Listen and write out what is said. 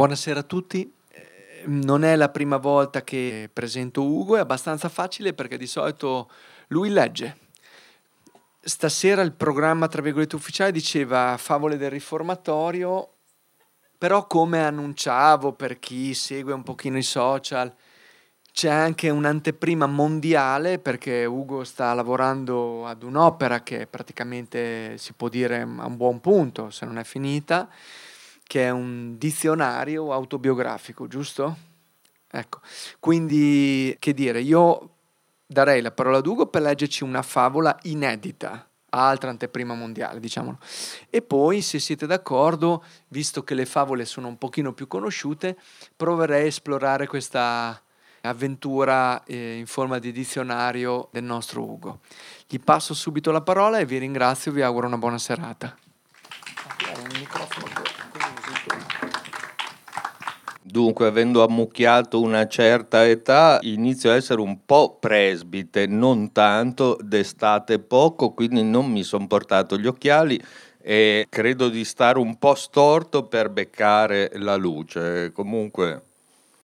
Buonasera a tutti. Eh, non è la prima volta che presento Ugo, è abbastanza facile perché di solito lui legge. Stasera il programma, tra virgolette, ufficiale diceva Favole del riformatorio, però come annunciavo per chi segue un pochino i social, c'è anche un'anteprima mondiale perché Ugo sta lavorando ad un'opera che praticamente si può dire a un buon punto, se non è finita, che è un dizionario autobiografico, giusto? Ecco, quindi che dire, io darei la parola ad Ugo per leggerci una favola inedita, altra anteprima mondiale, diciamolo. E poi, se siete d'accordo, visto che le favole sono un pochino più conosciute, proverei a esplorare questa avventura eh, in forma di dizionario del nostro Ugo. Gli passo subito la parola e vi ringrazio, vi auguro una buona serata. Dunque, avendo ammucchiato una certa età, inizio a essere un po' presbite, non tanto, d'estate poco, quindi non mi sono portato gli occhiali e credo di stare un po' storto per beccare la luce. Comunque